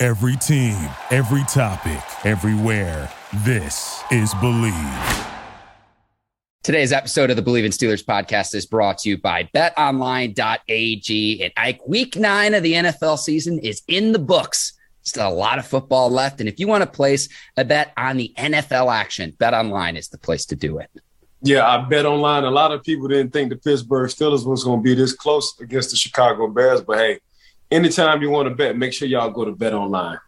Every team, every topic, everywhere. This is Bleav. Today's episode of the Bleav in Steelers podcast is brought to you by betonline.ag. And Ike, week nine of the NFL season is in the books. Still a lot of football left. And if you want to place a bet on the NFL action, Bet Online is the place to do it. Yeah, I bet online. A lot of people didn't think the Pittsburgh Steelers was going to be this close against the Chicago Bears. But hey, anytime you want to bet, make sure y'all go to Bet Online.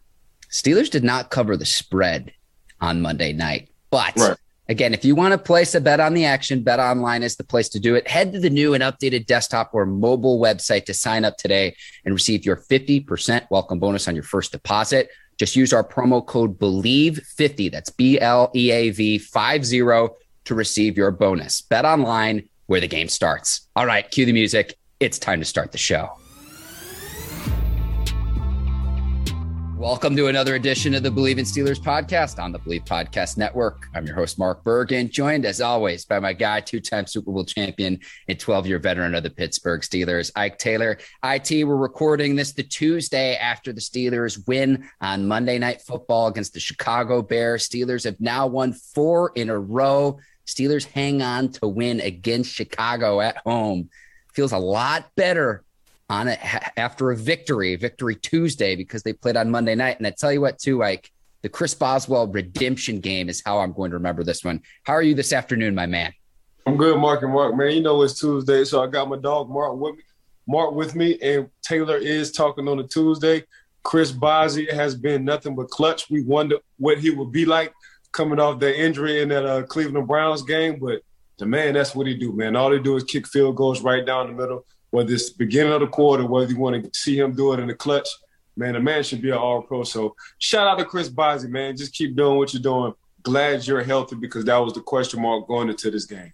Steelers did not cover the spread on Monday night. But Right. again, if you want to place a bet on the action, Bet Online is the place to do it. Head to the new and updated desktop or mobile website to sign up today and receive your 50% welcome bonus on your first deposit. Just use our promo code BLEAV50. That's B L E A V 50 to receive your bonus. Bet Online, where the game starts. All right, cue the music. It's time to start the show. Welcome to another edition of the Bleav in Steelers podcast on the Bleav Podcast Network. I'm your host, Mark Bergen, joined as always by my guy, two time Super Bowl champion and 12 year veteran of the Pittsburgh Steelers, Ike Taylor. IT, we're recording this the Tuesday after the Steelers win on Monday Night Football against the Chicago Bears. Steelers have now won four in a row. Steelers hang on to win against Chicago at home. Feels a lot better on it after a victory, victory Tuesday, because they played on Monday night. And I tell you what, too, like the Chris Boswell redemption game is how I'm going to remember this one. How are you this afternoon, my man? I'm good, Mark and Mark. Man, you know it's Tuesday, so I got my dog Mark with me. Mark with me, and Taylor is talking on a Tuesday. Chris Bozzy has been nothing but clutch. We wonder what he would be like coming off the injury in that uh, Cleveland Browns game, but the man, that's what he do, man. All he do is kick field goals right down the middle. Whether it's beginning of the quarter, whether you want to see him do it in the clutch, man, the man should be an All Pro. So shout out to Chris Bozzy, man. Just keep doing what you're doing. Glad you're healthy because that was the question mark going into this game.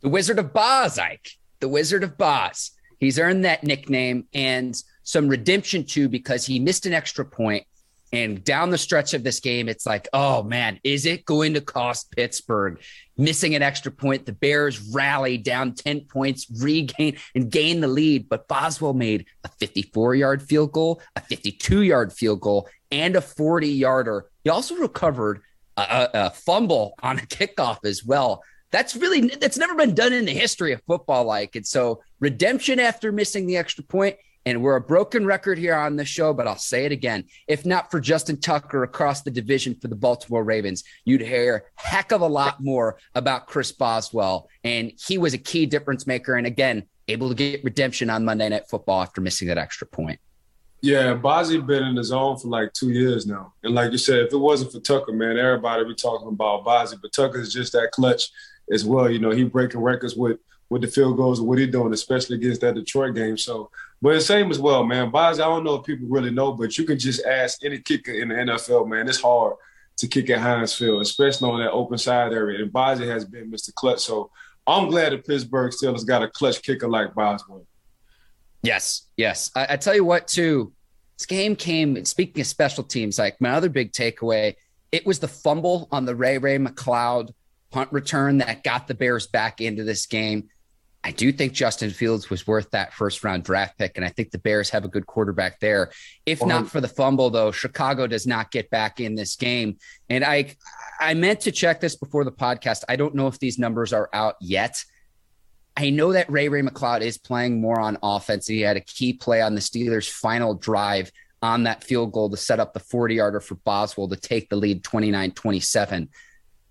The Wizard of Boz, Ike. The Wizard of Boz. He's earned that nickname and some redemption too because he missed an extra point. And down the stretch of this game, it's like, oh man, is it going to cost Pittsburgh? Missing an extra point, the Bears rally down 10 points, regain and gain the lead. But Boswell made a 54 yard field goal, a 52 yard field goal, and a 40 yarder. He also recovered a, a, fumble on a kickoff as well that's really that's never been done in the history of football like and so redemption after missing the extra point and we're a broken record here on the show but i'll say it again if not for justin tucker across the division for the baltimore ravens you'd hear heck of a lot more about chris boswell and he was a key difference maker and again able to get redemption on monday night football after missing that extra point Yeah, Bozzy been in the zone for like two years now. And like you said, if it wasn't for Tucker, man, everybody be talking about Bozzy. But Tucker is just that clutch as well. You know, he breaking records with with the field goals and what he doing, especially against that Detroit game. So, but the same as well, man. Bozzy, I don't know if people really know, but you can just ask any kicker in the NFL, man. It's hard to kick at Heinz Field, especially on that open side area. And Bozzy has been Mr. Clutch. So I'm glad the Pittsburgh Steelers got a clutch kicker like Boswell. Yes, yes. I, I tell you what, too. This game came. Speaking of special teams, like my other big takeaway, it was the fumble on the Ray Ray McCloud punt return that got the Bears back into this game. I do think Justin Fields was worth that first round draft pick, and I think the Bears have a good quarterback there. If not for the fumble, though, Chicago does not get back in this game. And I, I meant to check this before the podcast. I don't know if these numbers are out yet. I know that Ray Ray McCloud is playing more on offense. He had a key play on the Steelers' final drive on that field goal to set up the 40 yarder for Boswell to take the lead 29 27.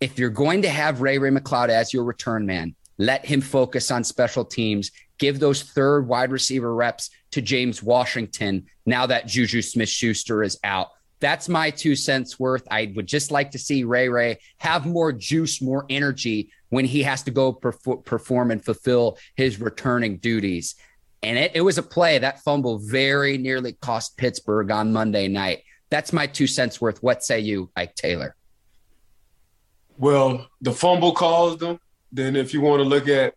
If you're going to have Ray Ray McCloud as your return man, let him focus on special teams. Give those third wide receiver reps to James Washington now that Juju Smith Schuster is out. That's my two cents worth. I would just like to see Ray Ray have more juice, more energy when he has to go perf- perform and fulfill his returning duties. And it, it was a play that fumble very nearly cost Pittsburgh on Monday night. That's my two cents worth. What say you, Ike Taylor? Well, the fumble caused them. Then if you want to look at,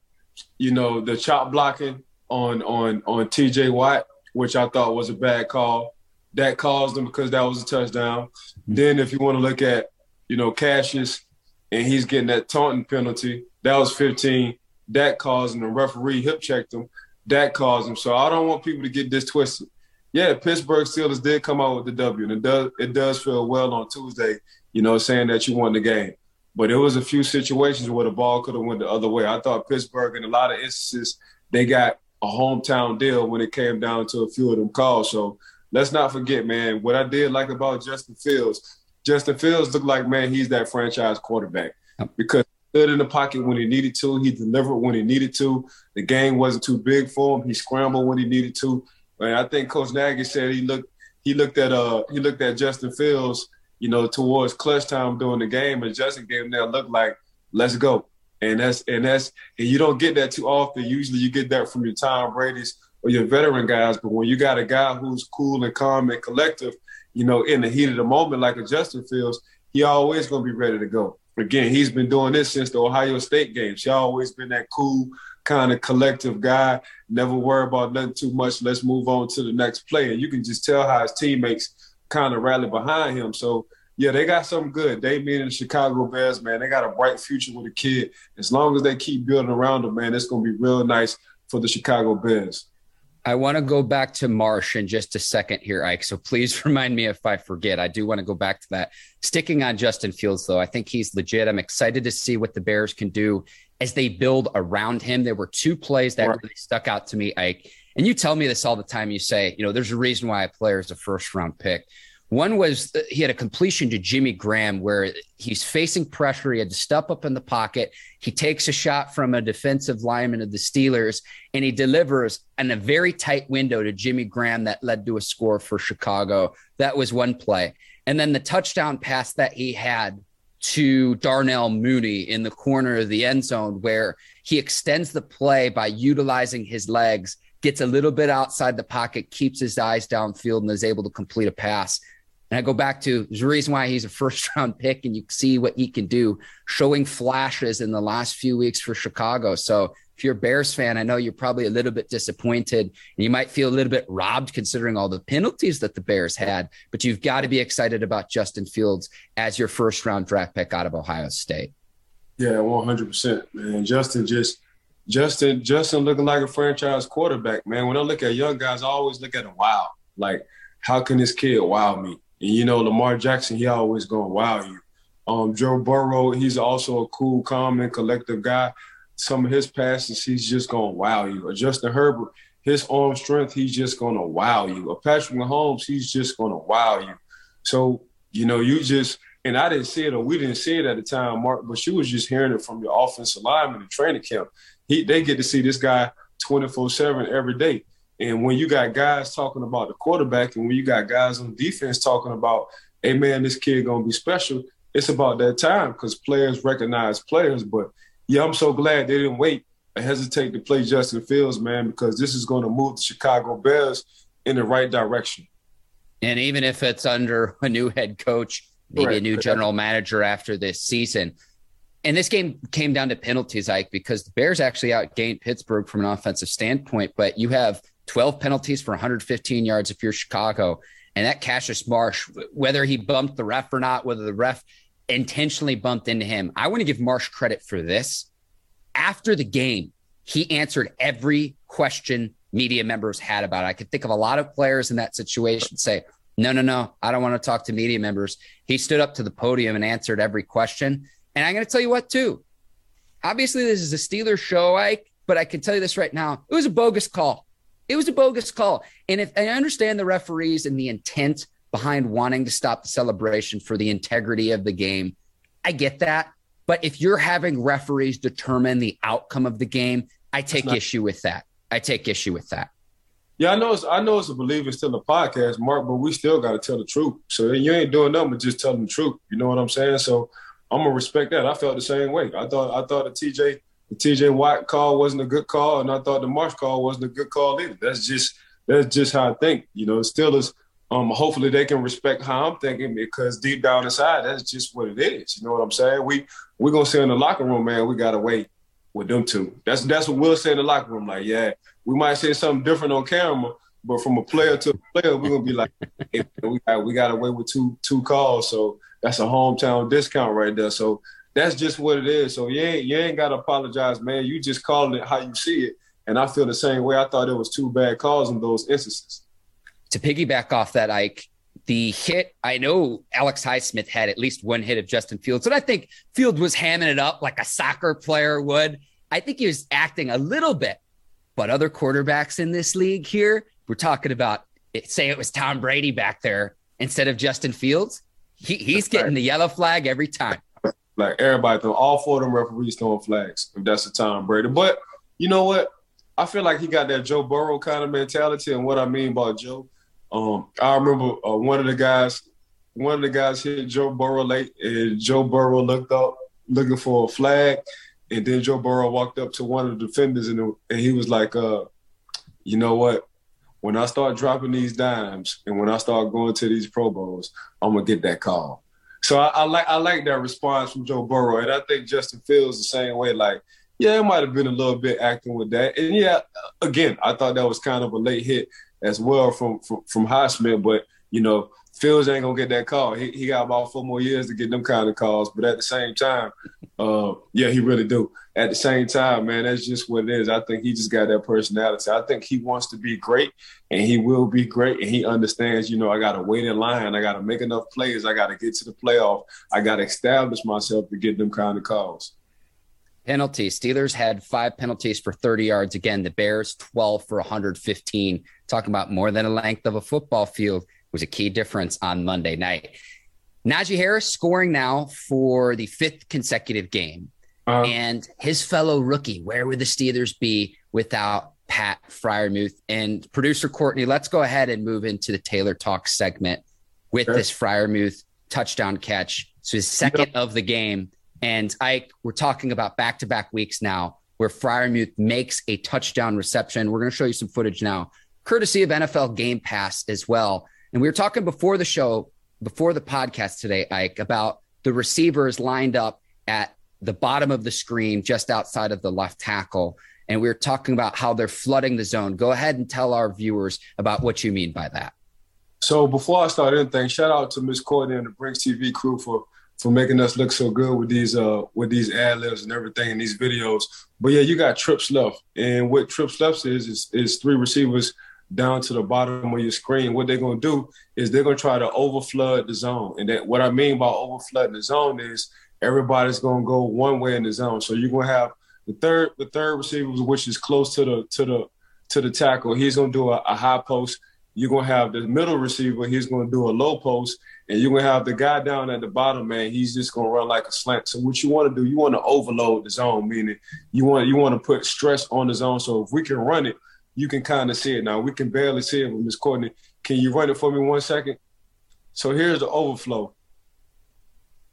you know, the chop blocking on on on TJ Watt, which I thought was a bad call, that caused them because that was a touchdown. Mm-hmm. Then if you want to look at, you know, Cassius and he's getting that taunting penalty, that was 15. That caused him. The referee hip checked him. That caused him. So I don't want people to get this twisted. Yeah, Pittsburgh Steelers did come out with the W, and it does it does feel well on Tuesday, you know, saying that you won the game. But there was a few situations where the ball could have went the other way. I thought Pittsburgh, in a lot of instances, they got a hometown deal when it came down to a few of them calls. So let's not forget, man, what I did like about Justin Fields. Justin Fields looked like, man, he's that franchise quarterback because he stood in the pocket when he needed to. He delivered when he needed to. The game wasn't too big for him. He scrambled when he needed to. And I think Coach Nagy said he looked he looked at uh he looked at Justin Fields, you know, towards clutch time during the game, and Justin gave him that look like, let's go. And that's and that's and you don't get that too often. Usually you get that from your Tom Brady's or your veteran guys, but when you got a guy who's cool and calm and collective, you know, in the heat of the moment, like a Justin Fields, he always gonna be ready to go. Again, he's been doing this since the Ohio State games. He always been that cool, kind of collective guy. Never worry about nothing too much. Let's move on to the next play. And you can just tell how his teammates kind of rally behind him. So yeah, they got something good. They mean the Chicago Bears, man. They got a bright future with a kid. As long as they keep building around him, man, it's gonna be real nice for the Chicago Bears. I want to go back to Marsh in just a second here, Ike. So please remind me if I forget. I do want to go back to that. Sticking on Justin Fields, though, I think he's legit. I'm excited to see what the Bears can do as they build around him. There were two plays that right. really stuck out to me, Ike. And you tell me this all the time. You say, you know, there's a reason why a player is a first round pick. One was he had a completion to Jimmy Graham where he's facing pressure. He had to step up in the pocket. He takes a shot from a defensive lineman of the Steelers and he delivers in a very tight window to Jimmy Graham that led to a score for Chicago. That was one play. And then the touchdown pass that he had to Darnell Mooney in the corner of the end zone where he extends the play by utilizing his legs, gets a little bit outside the pocket, keeps his eyes downfield, and is able to complete a pass. And I go back to a reason why he's a first round pick, and you see what he can do, showing flashes in the last few weeks for Chicago. So if you're a Bears fan, I know you're probably a little bit disappointed and you might feel a little bit robbed considering all the penalties that the Bears had, but you've got to be excited about Justin Fields as your first round draft pick out of Ohio State. Yeah, 100%. Man, Justin just Justin Justin looking like a franchise quarterback, man. When I look at young guys, I always look at a wow. Like, how can this kid wow me? And you know, Lamar Jackson, he always gonna wow you. Um, Joe Burrow, he's also a cool, calm, and collective guy. Some of his passes, he's just gonna wow you. Or Justin Herbert, his arm strength, he's just gonna wow you. Or Patrick Mahomes, he's just gonna wow you. So, you know, you just and I didn't see it or we didn't see it at the time, Mark, but she was just hearing it from your offensive lineman in training camp. He they get to see this guy 24-7 every day. And when you got guys talking about the quarterback, and when you got guys on defense talking about, hey man, this kid gonna be special, it's about that time because players recognize players. But yeah, I'm so glad they didn't wait and hesitate to play Justin Fields, man, because this is going to move the Chicago Bears in the right direction. And even if it's under a new head coach, maybe right. a new general manager after this season. And this game came down to penalties, Ike, because the Bears actually outgained Pittsburgh from an offensive standpoint. But you have 12 penalties for 115 yards if you're Chicago. And that Cassius Marsh, whether he bumped the ref or not, whether the ref intentionally bumped into him, I want to give Marsh credit for this. After the game, he answered every question media members had about it. I could think of a lot of players in that situation say, no, no, no, I don't want to talk to media members. He stood up to the podium and answered every question. And I'm going to tell you what, too. Obviously, this is a Steelers show, Ike, but I can tell you this right now. It was a bogus call. It was a bogus call. And if I understand the referees and the intent behind wanting to stop the celebration for the integrity of the game, I get that. But if you're having referees determine the outcome of the game, I take not- issue with that. I take issue with that. Yeah, I know it's I know it's a believe it's still a podcast, Mark, but we still got to tell the truth. So you ain't doing nothing but just telling the truth. You know what I'm saying? So I'm gonna respect that. I felt the same way. I thought I thought the TJ the TJ Watt call wasn't a good call, and I thought the Marsh call wasn't a good call either. That's just that's just how I think. You know, Steelers um, hopefully they can respect how I'm thinking because deep down inside, that's just what it is. You know what I'm saying? We we're gonna sit in the locker room, man, we gotta wait with them two. That's that's what we'll say in the locker room. Like, yeah, we might say something different on camera, but from a player to a player, we're gonna be like, hey, we got we gotta wait with two two calls. So that's a hometown discount right there. So that's just what it is. So you ain't you ain't gotta apologize, man. You just calling it how you see it. And I feel the same way. I thought it was two bad calls in those instances to piggyback off that, Ike, the hit, I know Alex Highsmith had at least one hit of Justin Fields, and I think Field was hamming it up like a soccer player would. I think he was acting a little bit, but other quarterbacks in this league here, we're talking about, say it was Tom Brady back there instead of Justin Fields. He, he's getting the yellow flag every time. Like everybody, all four of them referees throwing flags if that's the Tom Brady. But you know what? I feel like he got that Joe Burrow kind of mentality, and what I mean by Joe um, I remember uh, one of the guys, one of the guys hit Joe Burrow late, and Joe Burrow looked up looking for a flag, and then Joe Burrow walked up to one of the defenders, and, and he was like, uh, "You know what? When I start dropping these dimes, and when I start going to these Pro Bowls, I'm gonna get that call." So I, I like I like that response from Joe Burrow, and I think Justin feels the same way. Like, yeah, it might have been a little bit acting with that, and yeah, again, I thought that was kind of a late hit as well from from, from Highsmith. But you know, Fields ain't gonna get that call. He, he got about four more years to get them kind of calls. But at the same time, uh, yeah, he really do. At the same time, man, that's just what it is. I think he just got that personality. I think he wants to be great, and he will be great. And he understands, you know, I got to wait in line. I got to make enough plays. I got to get to the playoff. I got to establish myself to get them kind of calls. Penalties. Steelers had five penalties for 30 yards. Again, the Bears 12 for 115. Talking about more than a length of a football field was a key difference on Monday night. Najee Harris scoring now for the fifth consecutive game. Uh, and his fellow rookie, where would the Steelers be without Pat Freiermuth? And producer Courtney, let's go ahead and move into the Taylor Talk segment with sure. this Freiermuth touchdown catch. So his second of the game. And Ike, we're talking about back to back weeks now where Freiermuth makes a touchdown reception. We're going to show you some footage now, courtesy of NFL Game Pass as well. And we were talking before the show, before the podcast today, Ike, about the receivers lined up at the bottom of the screen just outside of the left tackle. And we were talking about how they're flooding the zone. Go ahead and tell our viewers about what you mean by that. So before I start anything, shout out to Miss Courtney and the Brinks TV crew for for making us look so good with these uh with these ad libs and everything in these videos. But yeah, you got trips left, and what trips left is is, is three receivers down to the bottom of your screen. What they're gonna do is they're gonna try to overflood the zone, and that what I mean by overflooding the zone is everybody's gonna go one way in the zone. So you're gonna have the third the third receiver, which is close to the to the to the tackle. He's gonna do a, a high post. You're gonna have the middle receiver. He's gonna do a low post, and you're gonna have the guy down at the bottom, man. He's just gonna run like a slant. So what you want to do, you want to overload the zone, meaning you want you want to put stress on the zone. So if we can run it, you can kind of see it. Now we can barely see it with Miss Courtney. Can you run it for me one second? So here's the overflow.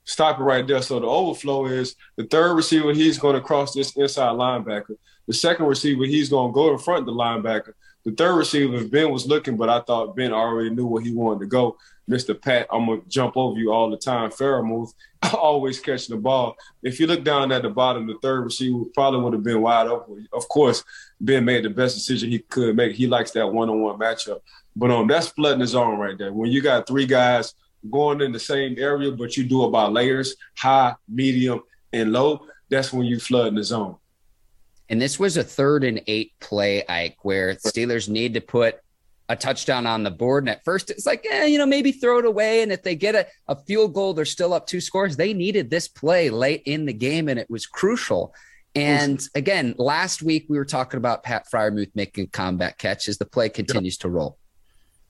Stop it right there. So the overflow is the third receiver, he's going to cross this inside linebacker. The second receiver, he's going to go in front of the linebacker. The third receiver, Ben was looking, but I thought Ben already knew where he wanted to go. Mr. Pat, I'm gonna jump over you all the time. Freiermuth, always catching the ball. If you look down at the bottom, the third receiver probably would have been wide open. Of course, Ben made the best decision he could make. He likes that one-on-one matchup. But um, that's flooding his zone right there. When you got three guys going in the same area, but you do it by layers, high, medium, and low, that's when you flood in the zone. And this was a third and eight play, Ike, where Steelers need to put a touchdown on the board. And at first, it's like, eh, you know, maybe throw it away. And if they get a, a field goal, they're still up two scores. They needed this play late in the game, and it was crucial. And again, last week we were talking about Pat Freiermuth making combat catches. The play continues to roll.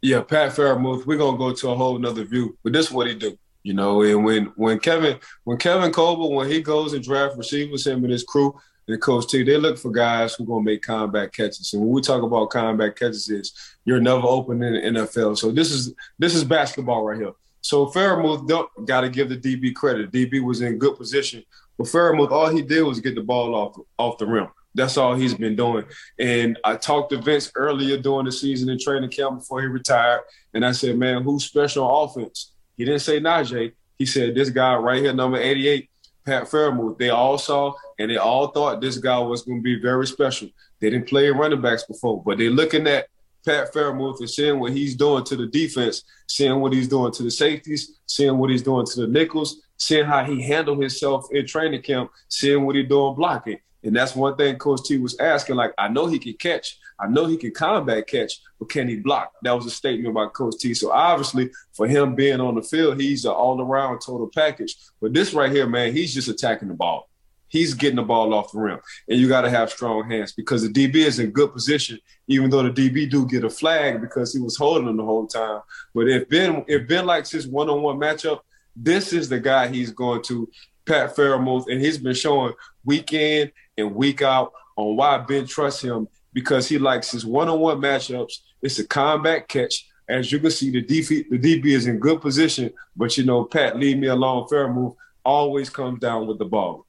Yeah, Pat Freiermuth, we're gonna go to a whole nother view, but this is what he do. You know, and when when Kevin when Kevin Colbert when he goes and draft receivers, him and his crew, and Coach T, they look for guys who to make combat catches. And when we talk about combat catches, is you're never open in the NFL. So this is this is basketball right here. So Freiermuth got to give the DB credit. DB was in good position, but Freiermuth, all he did was get the ball off off the rim. That's all he's been doing. And I talked to Vince earlier during the season in training camp before he retired. And I said, man, who's special on offense? He didn't say Najee. He said, this guy right here, number 88, Pat Freiermuth. They all saw and they all thought this guy was going to be very special. They didn't play running backs before, but they're looking at Pat Freiermuth and seeing what he's doing to the defense, seeing what he's doing to the safeties, seeing what he's doing to the nickels, seeing how he handled himself in training camp, seeing what he's doing blocking. And that's one thing Coach T was asking. Like, I know he can catch, I know he can combat catch, but can he block? That was a statement by Coach T. So obviously, for him being on the field, he's an all-around total package. But this right here, man, he's just attacking the ball. He's getting the ball off the rim, and you got to have strong hands because the DB is in good position. Even though the DB do get a flag because he was holding him the whole time, but if Ben if Ben likes his one-on-one matchup, this is the guy he's going to. Pat Freiermuth, and he's been showing week in and week out on why Ben trusts him because he likes his one-on-one matchups. It's a combat catch. As you can see, the DB, the DB is in good position, but you know, Pat, leave me alone. Freiermuth always comes down with the ball.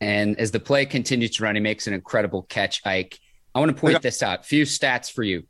And as the play continues to run, he makes an incredible catch, Ike. I want to point this out. Few stats for you.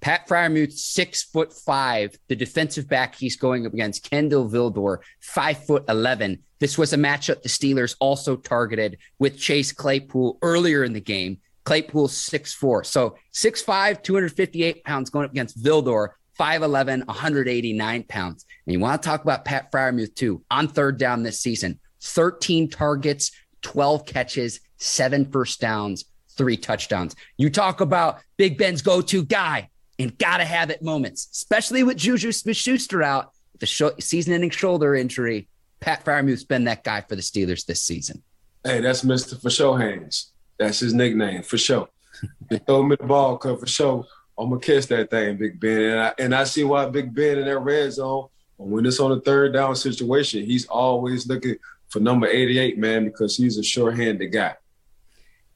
Pat Freiermuth, six foot five. The defensive back he's going up against, Kindle Vildor, five foot 11. This was a matchup the Steelers also targeted with Chase Claypool earlier in the game. Claypool, six four. So 6'5, 258 pounds going up against Vildor, 5'11, 189 pounds. And you want to talk about Pat Freiermuth, too, on third down this season 13 targets, 12 catches, seven first downs, three touchdowns. You talk about Big Ben's go to guy and gotta have it moments, especially with Juju Smith Schuster out, the sh- season ending shoulder injury. Pat Freiermuth's been that guy for the Steelers this season. Hey, that's Mr. For Show Hands. That's his nickname, for sure. they throw me the ball, cause for sure, I'm gonna catch that thing, Big Ben. And I, and I see why Big Ben in that red zone, when it's on a third down situation, he's always looking for number 88, man, because he's a sure-handed guy.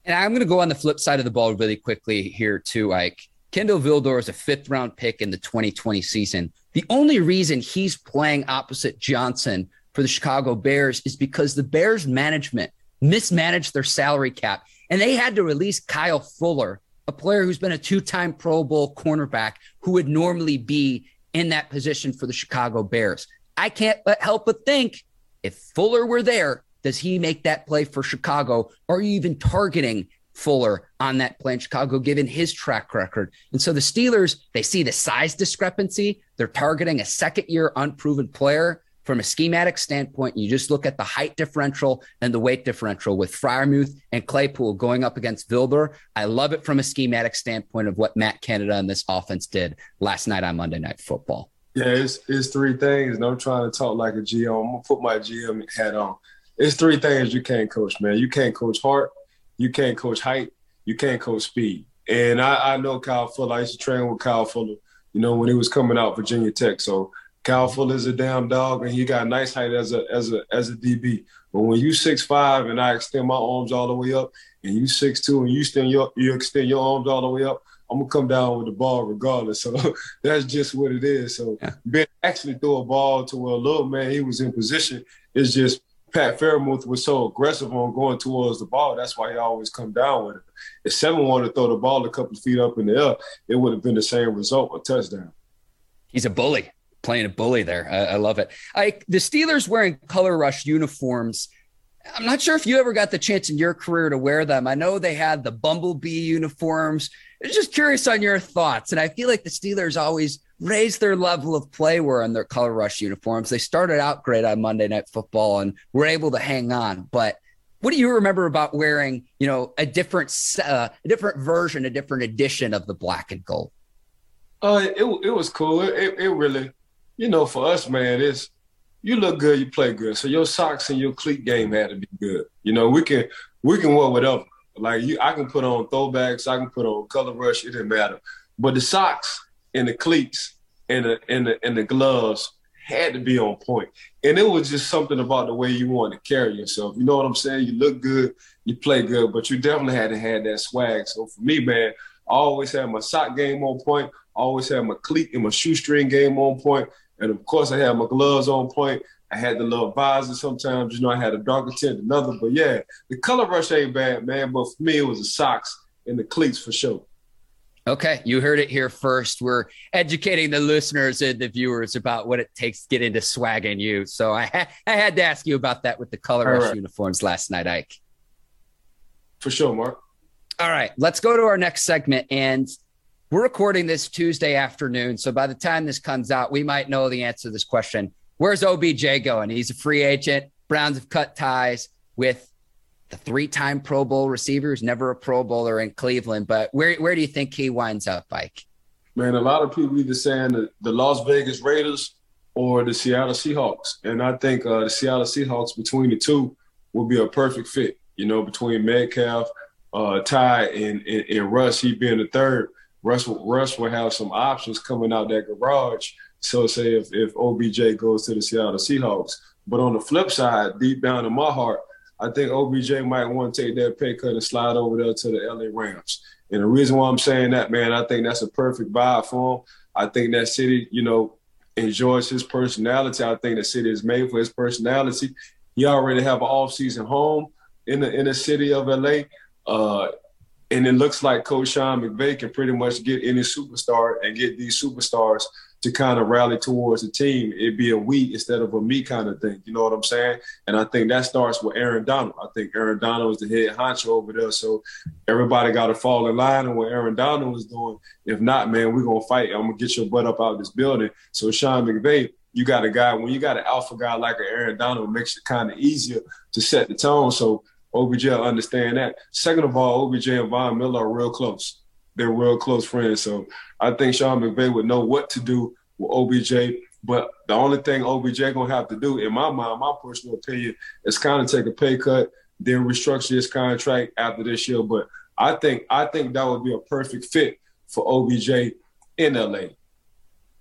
And I'm going to go on the flip side of the ball really quickly here, too, Ike. Kindle Vildor is a fifth round pick in the 2020 season. The only reason he's playing opposite Johnson for the Chicago Bears is because the Bears management mismanaged their salary cap and they had to release Kyle Fuller, a player who's been a two time Pro Bowl cornerback who would normally be in that position for the Chicago Bears. I can't help but think if Fuller were there, does he make that play for Chicago? Are you even targeting Fuller on that play in Chicago, given his track record? And so the Steelers, they see the size discrepancy. They're targeting a second year unproven player from a schematic standpoint. You just look at the height differential and the weight differential with Freiermuth and Claypool going up against Vildor. I love it from a schematic standpoint of what Matt Canada and this offense did last night on Monday Night Football. Yeah, it's, it's three things, and I'm trying to talk like a GM. I'm gonna put my GM hat on. It's three things you can't coach, man. You can't coach heart, you can't coach height, you can't coach speed. And I, I know Kyle Fuller. I used to train with Kyle Fuller, you know, when he was coming out Virginia Tech. So Kyle Fuller is a damn dog, and he got nice height as a as a as a DB. But when you six five and I extend my arms all the way up, and you six two and you extend your you extend your arms all the way up, I'm gonna come down with the ball regardless. So that's just what it is. So yeah. Ben actually threw a ball to a little man. He was in position. It's just Pat Freiermuth was so aggressive on going towards the ball. That's why he always come down with it. If Seven wanted to throw the ball a couple of feet up in the air, it would have been the same result, a touchdown. He's a bully, playing a bully there. I, I love it. I, the Steelers wearing color rush uniforms I'm not sure if you ever got the chance in your career to wear them. I know they had the Bumblebee uniforms. I'm just curious on your thoughts. And I feel like the Steelers always raise their level of play wearing their color rush uniforms. They started out great on Monday Night Football and were able to hang on. But what do you remember about wearing, you know, a different, uh, a different version, a different edition of the black and gold? Uh, it it was cool. It, it really, you know, for us, man, it's you look good, you play good. So your socks and your cleat game had to be good. You know, we can we can wear whatever. Like you, I can put on throwbacks, I can put on color rush. It didn't matter. But the socks and the cleats and the and the and the gloves had to be on point. And it was just something about the way you wanted to carry yourself. You know what I'm saying? You look good, you play good, but you definitely had to have that swag. So for me, man, I always had my sock game on point. I always had my cleat and my shoestring game on point And of course, I had my gloves on point. I had the little visor sometimes, you know, I had a darker tint than other. But yeah, the color rush ain't bad, man. But for me, it was the socks and the cleats for sure. Okay, you heard it here first. We're educating the listeners and the viewers about what it takes to get into swag and you. So I, ha- I had to ask you about that with the color rush right. uniforms last night, Ike. For sure, Mark. All right, let's go to our next segment. And we're recording this Tuesday afternoon. So by the time this comes out, we might know the answer to this question. Where's OBJ going? He's a free agent. Browns have cut ties with the three-time Pro Bowl receiver who's never a Pro Bowler in Cleveland. But where where do you think he winds up, Mike? Man, a lot of people either saying the, the Las Vegas Raiders or the Seattle Seahawks, and I think uh, the Seattle Seahawks between the two will be a perfect fit. You know, between Metcalf, uh, Ty, and, and, and Russ, he being the third. Russ, Russ will have some options coming out that garage so say if, if OBJ goes to the Seattle Seahawks. But on the flip side, deep down in my heart, I think OBJ might want to take that pay cut and slide over there to the LA Rams. And the reason why I'm saying that, man, I think that's a perfect vibe for him. I think that city, you know, enjoys his personality. I think the city is made for his personality. He already have an off-season home in the in the city of LA. Uh, and it looks like Coach Sean McVay can pretty much get any superstar and get these superstars – to kind of rally towards the team. It'd be a we instead of a me kind of thing. You know what I'm saying? And I think that starts with Aaron Donald. I think Aaron Donald is the head honcho over there. So everybody got to fall in line on what Aaron Donald is doing. If not, man, we're going to fight. I'm going to get your butt up out of this building. So Sean McVay, you got a guy, when you got an alpha guy like an Aaron Donald, it makes it kind of easier to set the tone. So OBJ understand that. Second of all, OBJ and Von Miller are real close they're real close friends. So I think Sean McVay would know what to do with OBJ. But the only thing OBJ gonna have to do, in my mind, my personal opinion, is kind of take a pay cut, then restructure his contract after this year. But I think I think that would be a perfect fit for OBJ in LA.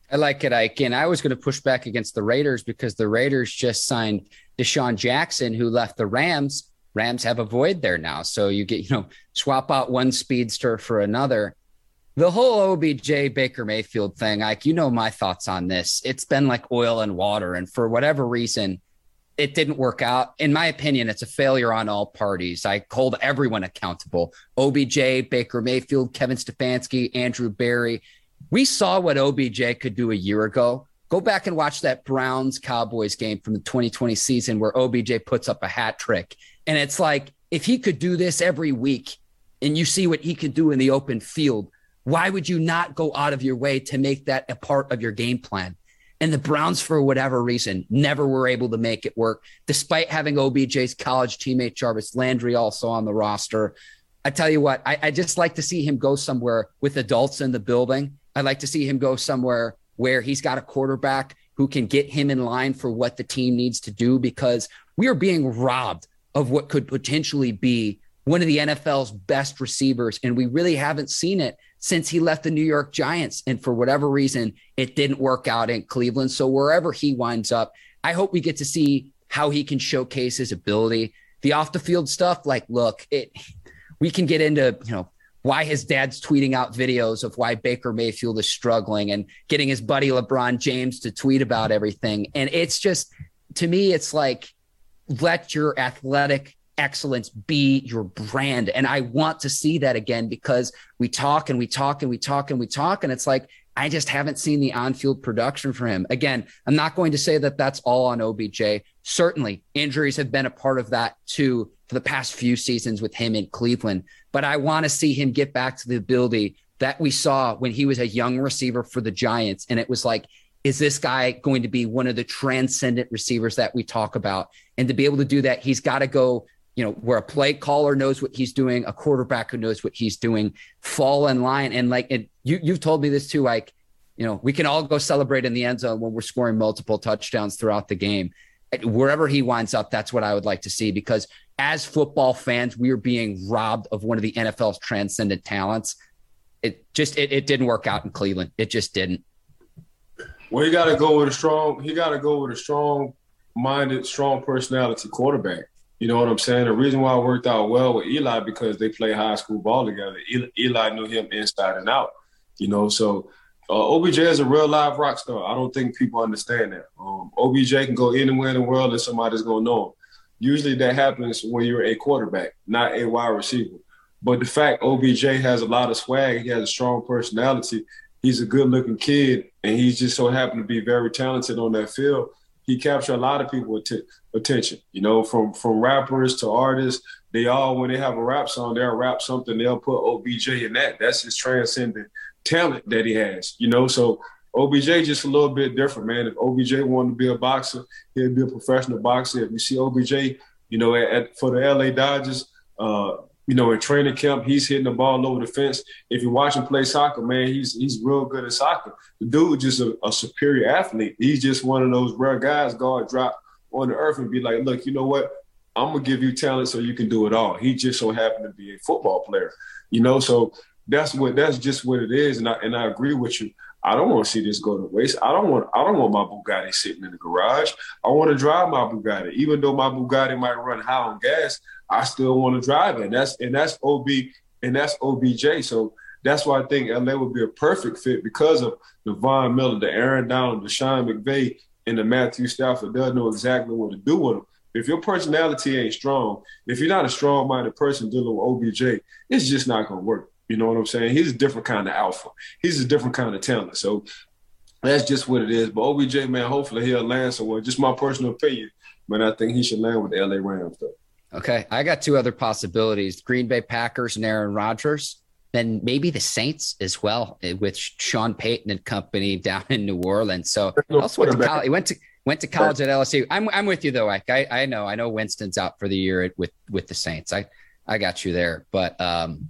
I like it, Ike. And I was going to push back against the Raiders because the Raiders just signed DeSean Jackson, who left the Rams. Rams have a void there now. So you get, you know, swap out one speedster for another. The whole OBJ Baker Mayfield thing, like, you know, my thoughts on this. It's been like oil and water. And for whatever reason, it didn't work out. In my opinion, it's a failure on all parties. I hold everyone accountable OBJ, Baker Mayfield, Kevin Stefanski, Andrew Berry. We saw what OBJ could do a year ago. Go back and watch that Browns Cowboys game from the 2020 season where OBJ puts up a hat trick and it's like, if he could do this every week and you see what he could do in the open field, why would you not go out of your way to make that a part of your game plan? And the Browns, for whatever reason, never were able to make it work, despite having OBJ's college teammate Jarvis Landry also on the roster. I tell you what, I, I just like to see him go somewhere with adults in the building. I'd like to see him go somewhere where he's got a quarterback who can get him in line for what the team needs to do because we are being robbed of what could potentially be one of the NFL's best receivers. And we really haven't seen it since he left the New York Giants. And for whatever reason, it didn't work out in Cleveland. So wherever he winds up, I hope we get to see how he can showcase his ability. The off the field stuff, like, look, it we can get into, you know, why his dad's tweeting out videos of why Baker Mayfield is struggling and getting his buddy LeBron James to tweet about everything. And it's just to me, it's like let your athletic excellence be your brand. And I want to see that again because we talk and we talk and we talk and we talk. And it's like, I just haven't seen the on field production for him. Again, I'm not going to say that that's all on OBJ. Certainly, injuries have been a part of that too for the past few seasons with him in Cleveland. But I want to see him get back to the ability that we saw when he was a young receiver for the Giants. And it was like, is this guy going to be one of the transcendent receivers that we talk about? And to be able to do that, he's got to go, you know, where a play caller knows what he's doing, a quarterback who knows what he's doing, fall in line. And like, and you, you've told me this too, like, you know, we can all go celebrate in the end zone when we're scoring multiple touchdowns throughout the game. Wherever he winds up, that's what I would like to see because as football fans, we are being robbed of one of the NFL's transcendent talents. It just it, it didn't work out in Cleveland. It just didn't. Well, he got to go with a strong. He got to go with a strong-minded, strong personality quarterback. You know what I'm saying? The reason why it worked out well with Eli because they play high school ball together. Eli, Eli knew him inside and out. You know, so uh, OBJ is a real live rock star. I don't think people understand that. Um, OBJ can go anywhere in the world and somebody's gonna know him. Usually that happens when you're a quarterback, not a wide receiver. But the fact OBJ has a lot of swag, he has a strong personality, he's a good looking kid, and he's just so happened to be very talented on that field. He captured a lot of people's attention, you know, from from rappers to artists. They all, when they have a rap song, they'll rap something, they'll put OBJ in that. That's his transcendent talent that he has, you know. So OBJ just a little bit different, man. If OBJ wanted to be a boxer, he'd be a professional boxer. If you see OBJ, you know, at, at for the LA Dodgers, uh, you know, in training camp, he's hitting the ball over the fence. If you watch him play soccer, man, he's he's real good at soccer. The dude just a, a superior athlete. He's just one of those rare guys, God drop on the earth and be like, look, you know what? I'm gonna give you talent so you can do it all. He just so happened to be a football player, you know. So that's what that's just what it is, and I and I agree with you. I don't want to see this go to waste. I don't want I don't want my Bugatti sitting in the garage. I want to drive my Bugatti, even though my Bugatti might run high on gas. I still want to drive it. And that's and that's OB and that's OBJ. So that's why I think LA would be a perfect fit because of the Von Miller, the Aaron Donald, the Sean McVay, and the Matthew Stafford. They'll know exactly what to do with them. If your personality ain't strong, if you're not a strong-minded person dealing with OBJ, it's just not gonna work. You know what I'm saying? He's a different kind of alpha. He's a different kind of talent. So that's just what it is. But OBJ, man, hopefully he'll land somewhere. Just my personal opinion, but I think he should land with the LA Rams, though. Okay, I got two other possibilities: Green Bay Packers and Aaron Rodgers. Then maybe the Saints as well, eh, with Sean Payton and company down in New Orleans. So also went to college. He went to went to college at LSU. I'm I'm with you though, Ike. I, I know I know Winston's out for the year with with the Saints. I I got you there, but um,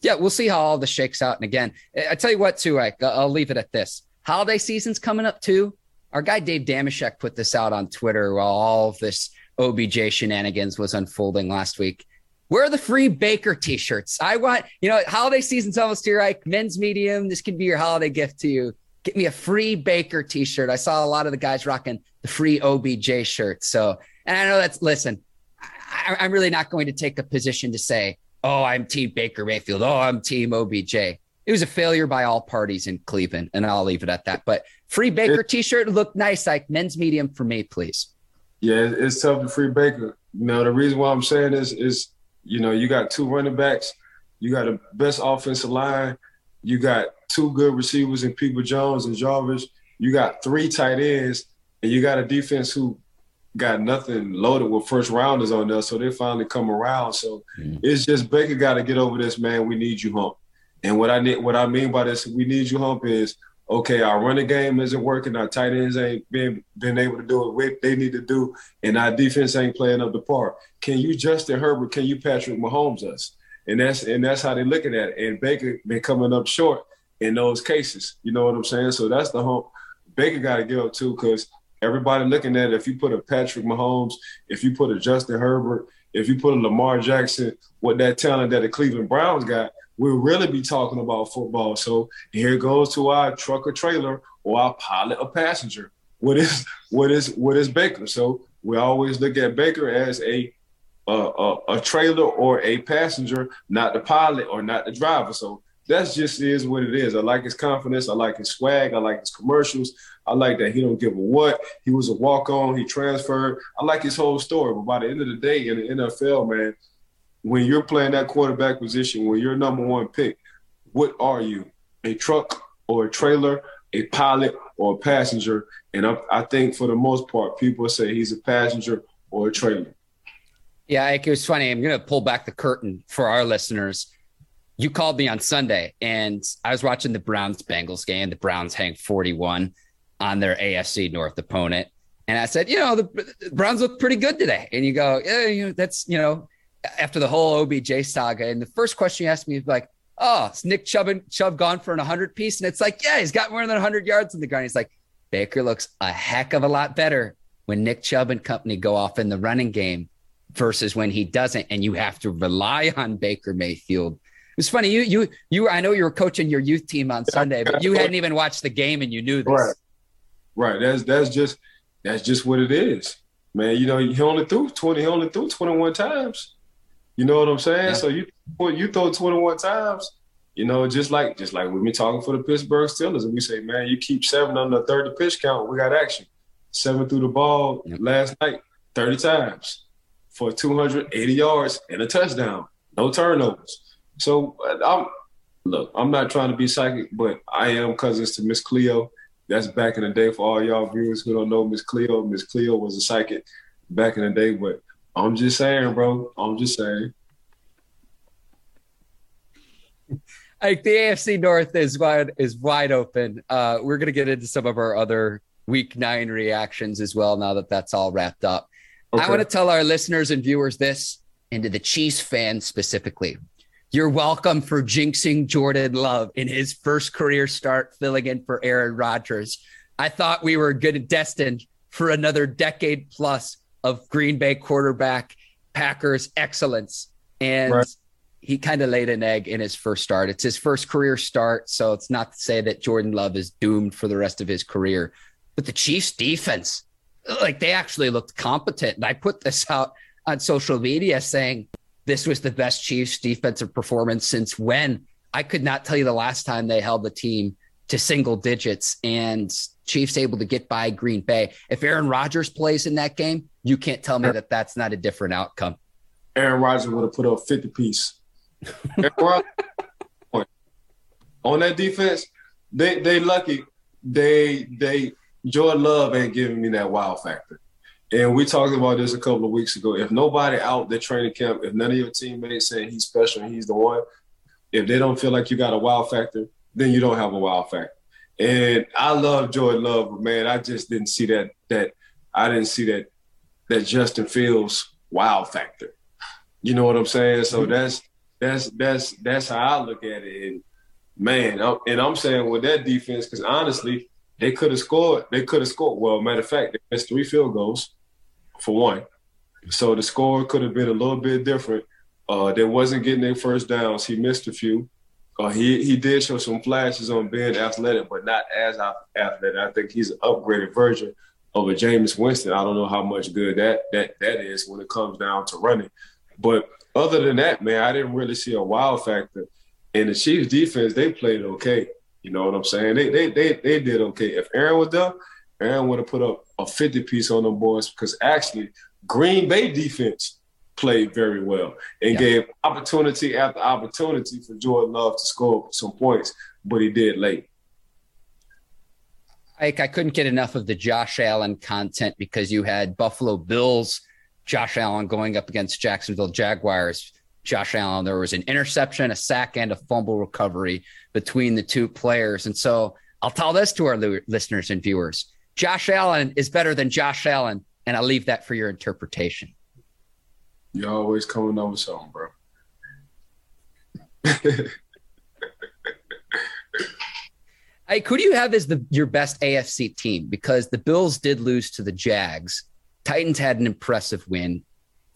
yeah, we'll see how all this shakes out. And again, I tell you what, too, Ike, I'll leave it at this. Holiday season's coming up too. Our guy Dave Dameshek put this out on Twitter while all of this OBJ shenanigans was unfolding last week. Where are the free Baker t-shirts? I want, you know, holiday season's almost here. Ike, men's medium. This can be your holiday gift to you. Get me a free Baker t-shirt. I saw a lot of the guys rocking the free OBJ shirt. So, and I know that's listen. I, I'm really not going to take a position to say oh, I'm Team Baker Mayfield. Oh, I'm Team OBJ. It was a failure by all parties in Cleveland, and I'll leave it at that. But free Baker T-shirt looked nice, like men's medium for me, please. Yeah, it's tough to free Baker. You know, the reason why I'm saying this is, you know, you got two running backs, you got the best offensive line, you got two good receivers in Peoples-Jones and Jarvis, you got three tight ends, and you got a defense who got nothing loaded with first rounders on there, so they finally come around. So mm. it's just Baker got to get over this, man. We need you hump. And what I need, what I mean by this, we need you hump is okay. Our running game isn't working. Our tight ends ain't been been able to do what they need to do, and our defense ain't playing up to par. Can you Justin Herbert? Can you Patrick Mahomes us? And that's and that's how they're looking at it. And Baker been coming up short in those cases. You know what I'm saying? So that's the hump Baker got to give up too, because Everybody looking at it, if you put a Patrick Mahomes, if you put a Justin Herbert, if you put a Lamar Jackson, what that talent that the Cleveland Browns got, we'll really be talking about football. So here goes to our truck or trailer or our pilot or passenger. What is what is what is Baker? So we always look at Baker as a a, a trailer or a passenger, not the pilot or not the driver. So that's just is what it is. I like his confidence. I like his swag. I like his commercials. I like that he don't give a what. He was a walk on. He transferred. I like his whole story. But by the end of the day, in the NFL, man, when you're playing that quarterback position, when you're number one pick, what are you? A truck or a trailer, a pilot or a passenger? And I, I think for the most part, people say he's a passenger or a trailer. Yeah, it was funny. I'm going to pull back the curtain for our listeners you called me on Sunday and I was watching the Browns Bengals game. The Browns hang 41 on their AFC North opponent. And I said, you know, the, the Browns look pretty good today. And you go, yeah, you know, that's, you know, after the whole OBJ saga. And the first question you asked me is like, oh, is Nick Chubb, Chubb gone for an 100 piece? And it's like, yeah, he's got more than 100 yards in the ground. He's like, Baker looks a heck of a lot better when Nick Chubb and company go off in the running game versus when he doesn't. And you have to rely on Baker Mayfield was funny. You you you. I know you were coaching your youth team on Sunday, but you hadn't even watched the game and you knew this. Right. Right. That's that's just that's just what it is, man. You know, he only threw twenty. He only threw twenty one times. You know what I'm saying? Yeah. So you you throw twenty one times, You know, just like just like we been talking for the Pittsburgh Steelers, and we say, man, you keep seven on the 30 pitch count, we got action. Seven threw the ball yep. last night, 30 times for 280 yards and a touchdown, no turnovers. So uh, I'm look, I'm not trying to be psychic, but I am cousins to Miss Cleo. That's back in the day for all y'all viewers who don't know Miss Cleo. Miss Cleo was a psychic back in the day, but I'm just saying, bro. I'm just saying. Like the AFC North is wide is wide open. Uh, we're gonna get into some of our other Week Nine reactions as well. Now that that's all wrapped up, okay. I want to tell our listeners and viewers this, and to the Chiefs fans specifically. You're welcome for jinxing Jordan Love in his first career start, filling in for Aaron Rodgers. I thought we were good destined for another decade plus of Green Bay quarterback Packers excellence. And right he kind of laid an egg in his first start. It's his first career start, so it's not to say that Jordan Love is doomed for the rest of his career. But the Chiefs defense, like they actually looked competent. And I put this out on social media saying this was the best Chiefs defensive performance since when? I could not tell you the last time they held the team to single digits and Chiefs able to get by Green Bay. If Aaron Rodgers plays in that game, you can't tell me that that's not a different outcome. Aaron Rodgers would have put up 50 piece on that defense, they they lucky. They they Jordan Love ain't giving me that wow factor. And we talked about this a couple of weeks ago. If nobody out the training camp, if none of your teammates saying he's special and he's the one, if they don't feel like you got a wow factor, then you don't have a wow factor. And I love Jordan Love, but man, I just didn't see that that I didn't see that that Justin Fields wow factor. You know what I'm saying? So mm-hmm. that's that's that's that's how I look at it. And man, I'm, and I'm saying with that defense, because honestly, they could have scored. They could have scored. Well, matter of fact, there's three field goals for one. So the score could have been a little bit different. Uh, they wasn't getting their first downs. He missed a few. Uh, he he did show some flashes on being athletic, but not as athletic. I think he's an upgraded version of a Jameis Winston. I don't know how much good that that that is when it comes down to running. But other than that, man, I didn't really see a wow factor. And the Chiefs defense, they played okay. You know what I'm saying? They they they they did okay. If Aaron was there, Aaron would have put up a 50 piece on them boys because actually Green Bay defense played very well and yeah. gave opportunity after opportunity for Jordan Love to score some points, but he did late. Ike, I couldn't get enough of the Josh Allen content because you had Buffalo Bills Josh Allen going up against Jacksonville Jaguars. Josh Allen, there was an interception, a sack, and a fumble recovery between the two players. And so I'll tell this to our listeners and viewers Josh Allen is better than Josh Allen. And I'll leave that for your interpretation. You're always coming up with something, bro. hey, who do you have as the your best AFC team? Because the Bills did lose to the Jags. Titans had an impressive win.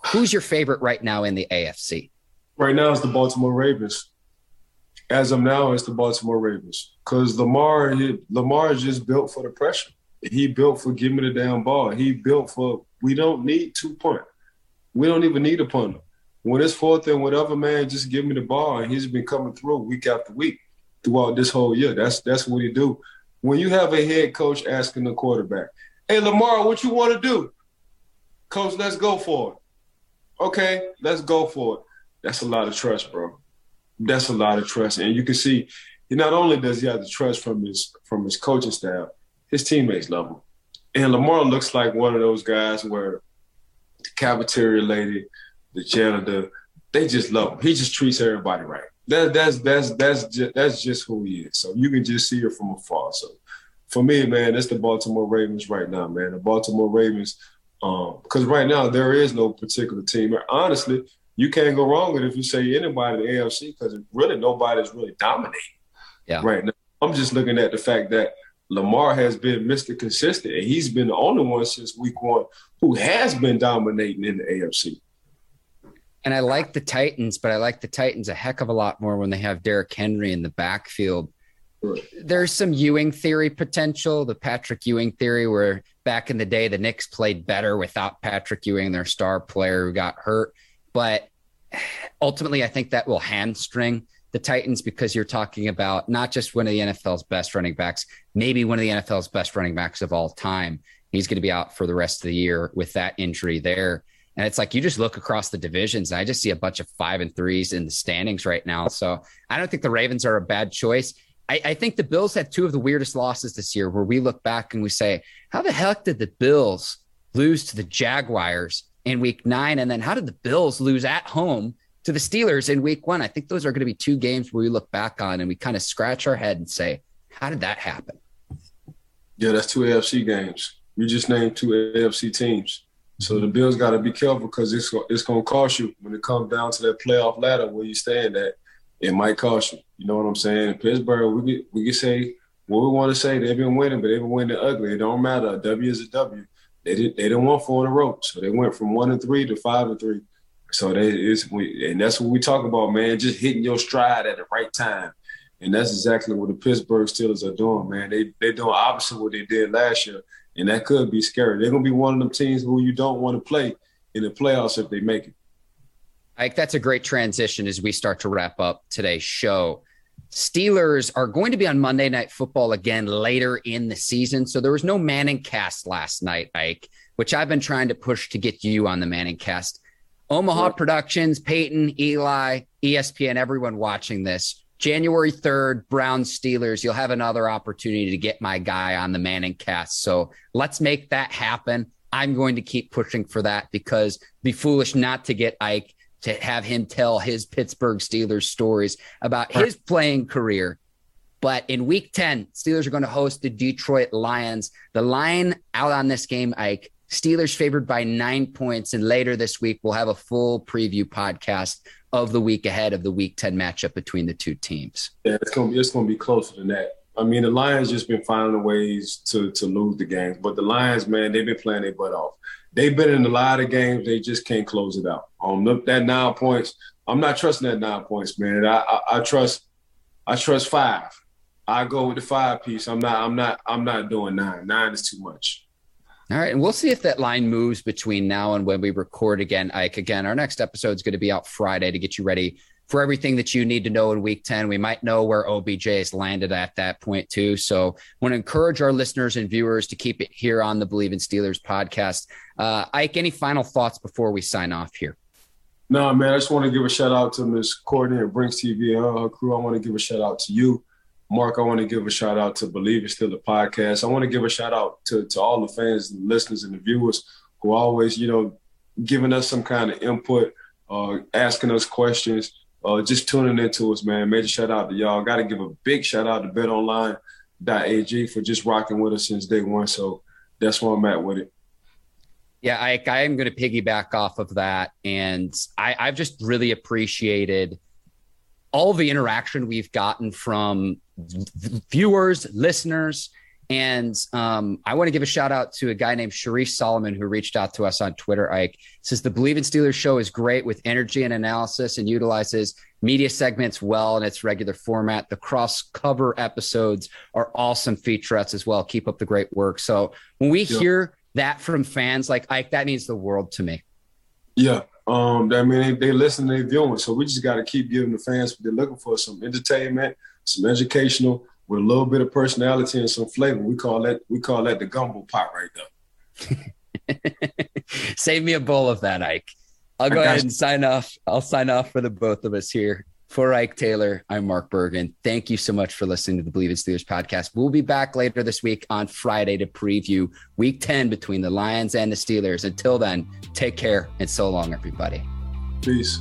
Who's your favorite right now in the AFC? Right now, it's the Baltimore Ravens. As of now, it's the Baltimore Ravens because Lamar, he, Lamar is just built for the pressure. He built for give me the damn ball. He built for we don't need two point. We don't even need a punter. When it's fourth and whatever, man, just give me the ball. And he's been coming through week after week throughout this whole year. That's that's what he do. When you have a head coach asking the quarterback, "Hey Lamar, what you want to do?" Coach, let's go for it. Okay, let's go for it. That's a lot of trust, bro. That's a lot of trust. And you can see he not only does he have the trust from his from his coaching staff, his teammates love him. And Lamar looks like one of those guys where the cafeteria lady, the janitor, they just love him. He just treats everybody right. That, that's that's that's just, that's just who he is. So you can just see it from afar. So for me, man, it's the Baltimore Ravens right now, man. The Baltimore Ravens because um, right now there is no particular team. Honestly, you can't go wrong with if you say anybody in the AFC because really nobody's really dominating. Yeah. Right now, I'm just looking at the fact that Lamar has been Mr. Consistent, and he's been the only one since week one who has been dominating in the AFC. And I like the Titans, but I like the Titans a heck of a lot more when they have Derrick Henry in the backfield there's some Ewing theory potential, the Patrick Ewing theory, where back in the day the Knicks played better without Patrick Ewing, their star player who got hurt. But ultimately, I think that will hamstring the Titans because you're talking about not just one of the NFL's best running backs, maybe one of the NFL's best running backs of all time. He's going to be out for the rest of the year with that injury there. And it's like you just look across the divisions, and I just see a bunch of five and threes in the standings right now. So I don't think the Ravens are a bad choice. I, I, think the Bills had two of the weirdest losses this year where we look back and we say, how the heck did the Bills lose to the Jaguars in week nine? And then how did the Bills lose at home to the Steelers in week one? I think those are going to be two games where we look back on and we kind of scratch our head and say, how did that happen? Yeah, that's two AFC games. You just named two AFC teams. So the Bills got to be careful because it's it's to cost you when it comes down to that playoff ladder where you stand at. It might cost you. You know what I'm saying? In Pittsburgh, we get, we can say what we want to say. They've been winning, but they've been winning ugly. It don't matter. A W is a W. They did they didn't want four in a row, so they went from one and three to five and three. So they is and that's what we talk about, man. Just hitting your stride at the right time. And that's exactly what the Pittsburgh Steelers are doing, man. They they doing opposite what they did last year and that could be scary. They're gonna be one of them teams who you don't want to play in the playoffs if they make it. Ike, that's a great transition as we start to wrap up today's show. Steelers are going to be on Monday Night Football again later in the season. So there was no Manning cast last night, Ike, which I've been trying to push to get you on the Manning cast. Omaha Productions, Peyton, Eli, ESPN, everyone watching this January 3rd, Browns Steelers. You'll have another opportunity to get my guy on the Manning cast. So let's make that happen. I'm going to keep pushing for that because be foolish not to get Ike to have him tell his Pittsburgh Steelers stories about his playing career. But in week 10, Steelers are going to host the Detroit Lions. The line out on this game, Ike, Steelers favored by nine points. And later this week, we'll have a full preview podcast of the week ahead of the week 10 matchup between the two teams. Yeah, it's gonna be it's gonna be closer than that. I mean, the Lions just been finding ways to to lose the games, but the Lions, man, they've been playing their butt off. They've been in a lot of games, they just can't close it out. Um, On that nine points, I'm not trusting that nine points, man. I, I, I trust I trust five. I go with the five piece. I'm not I'm not I'm not doing nine. Nine is too much. All right. And we'll see if that line moves between now and when we record again. Ike, again, our next episode is going to be out Friday to get you ready for everything that you need to know in week 10. We might know where OBJ has landed at that point, too. So I want to encourage our listeners and viewers to keep it here on the Bleav in Steelers podcast. Uh, Ike, any final thoughts before we sign off here? No, man, I just want to give a shout out to Miss Courtney at Brinks TV and her crew. I want to give a shout out to you. Mark, I want to give a shout out to Believe It's Still the podcast. I want to give a shout out to, to all the fans and listeners and the viewers who always, you know, giving us some kind of input, uh, asking us questions, uh, just tuning into us, man. Major shout out to y'all. Got to give a big shout out to BetOnline.ag for just rocking with us since day one. So that's where I'm at with it. Yeah, I, I am going to piggyback off of that. And I, I've just really appreciated all the interaction we've gotten from viewers, listeners. And um, I want to give a shout out to a guy named Sharice Solomon who reached out to us on Twitter. Ike says the Bleav in Steelers show is great with energy and analysis and utilizes media segments well in its regular format. The cross cover episodes are awesome featurettes as well. Keep up the great work. So when we yeah. hear that from fans like Ike, that means the world to me. Yeah. Um, I mean, they, they listen, they viewing. So we just got to keep giving the fans what they're looking for some entertainment, some educational with a little bit of personality and some flavor. We call that we call that the gumbo pot right there. Save me a bowl of that, Ike. I'll go ahead and sign off. I'll sign off for the both of us here. For Ike Taylor, I'm Mark Bergen. Thank you so much for listening to the Bleav in Steelers podcast. We'll be back later this week on Friday to preview week 10 between the Lions and the Steelers. Until then, take care and so long, everybody. Peace.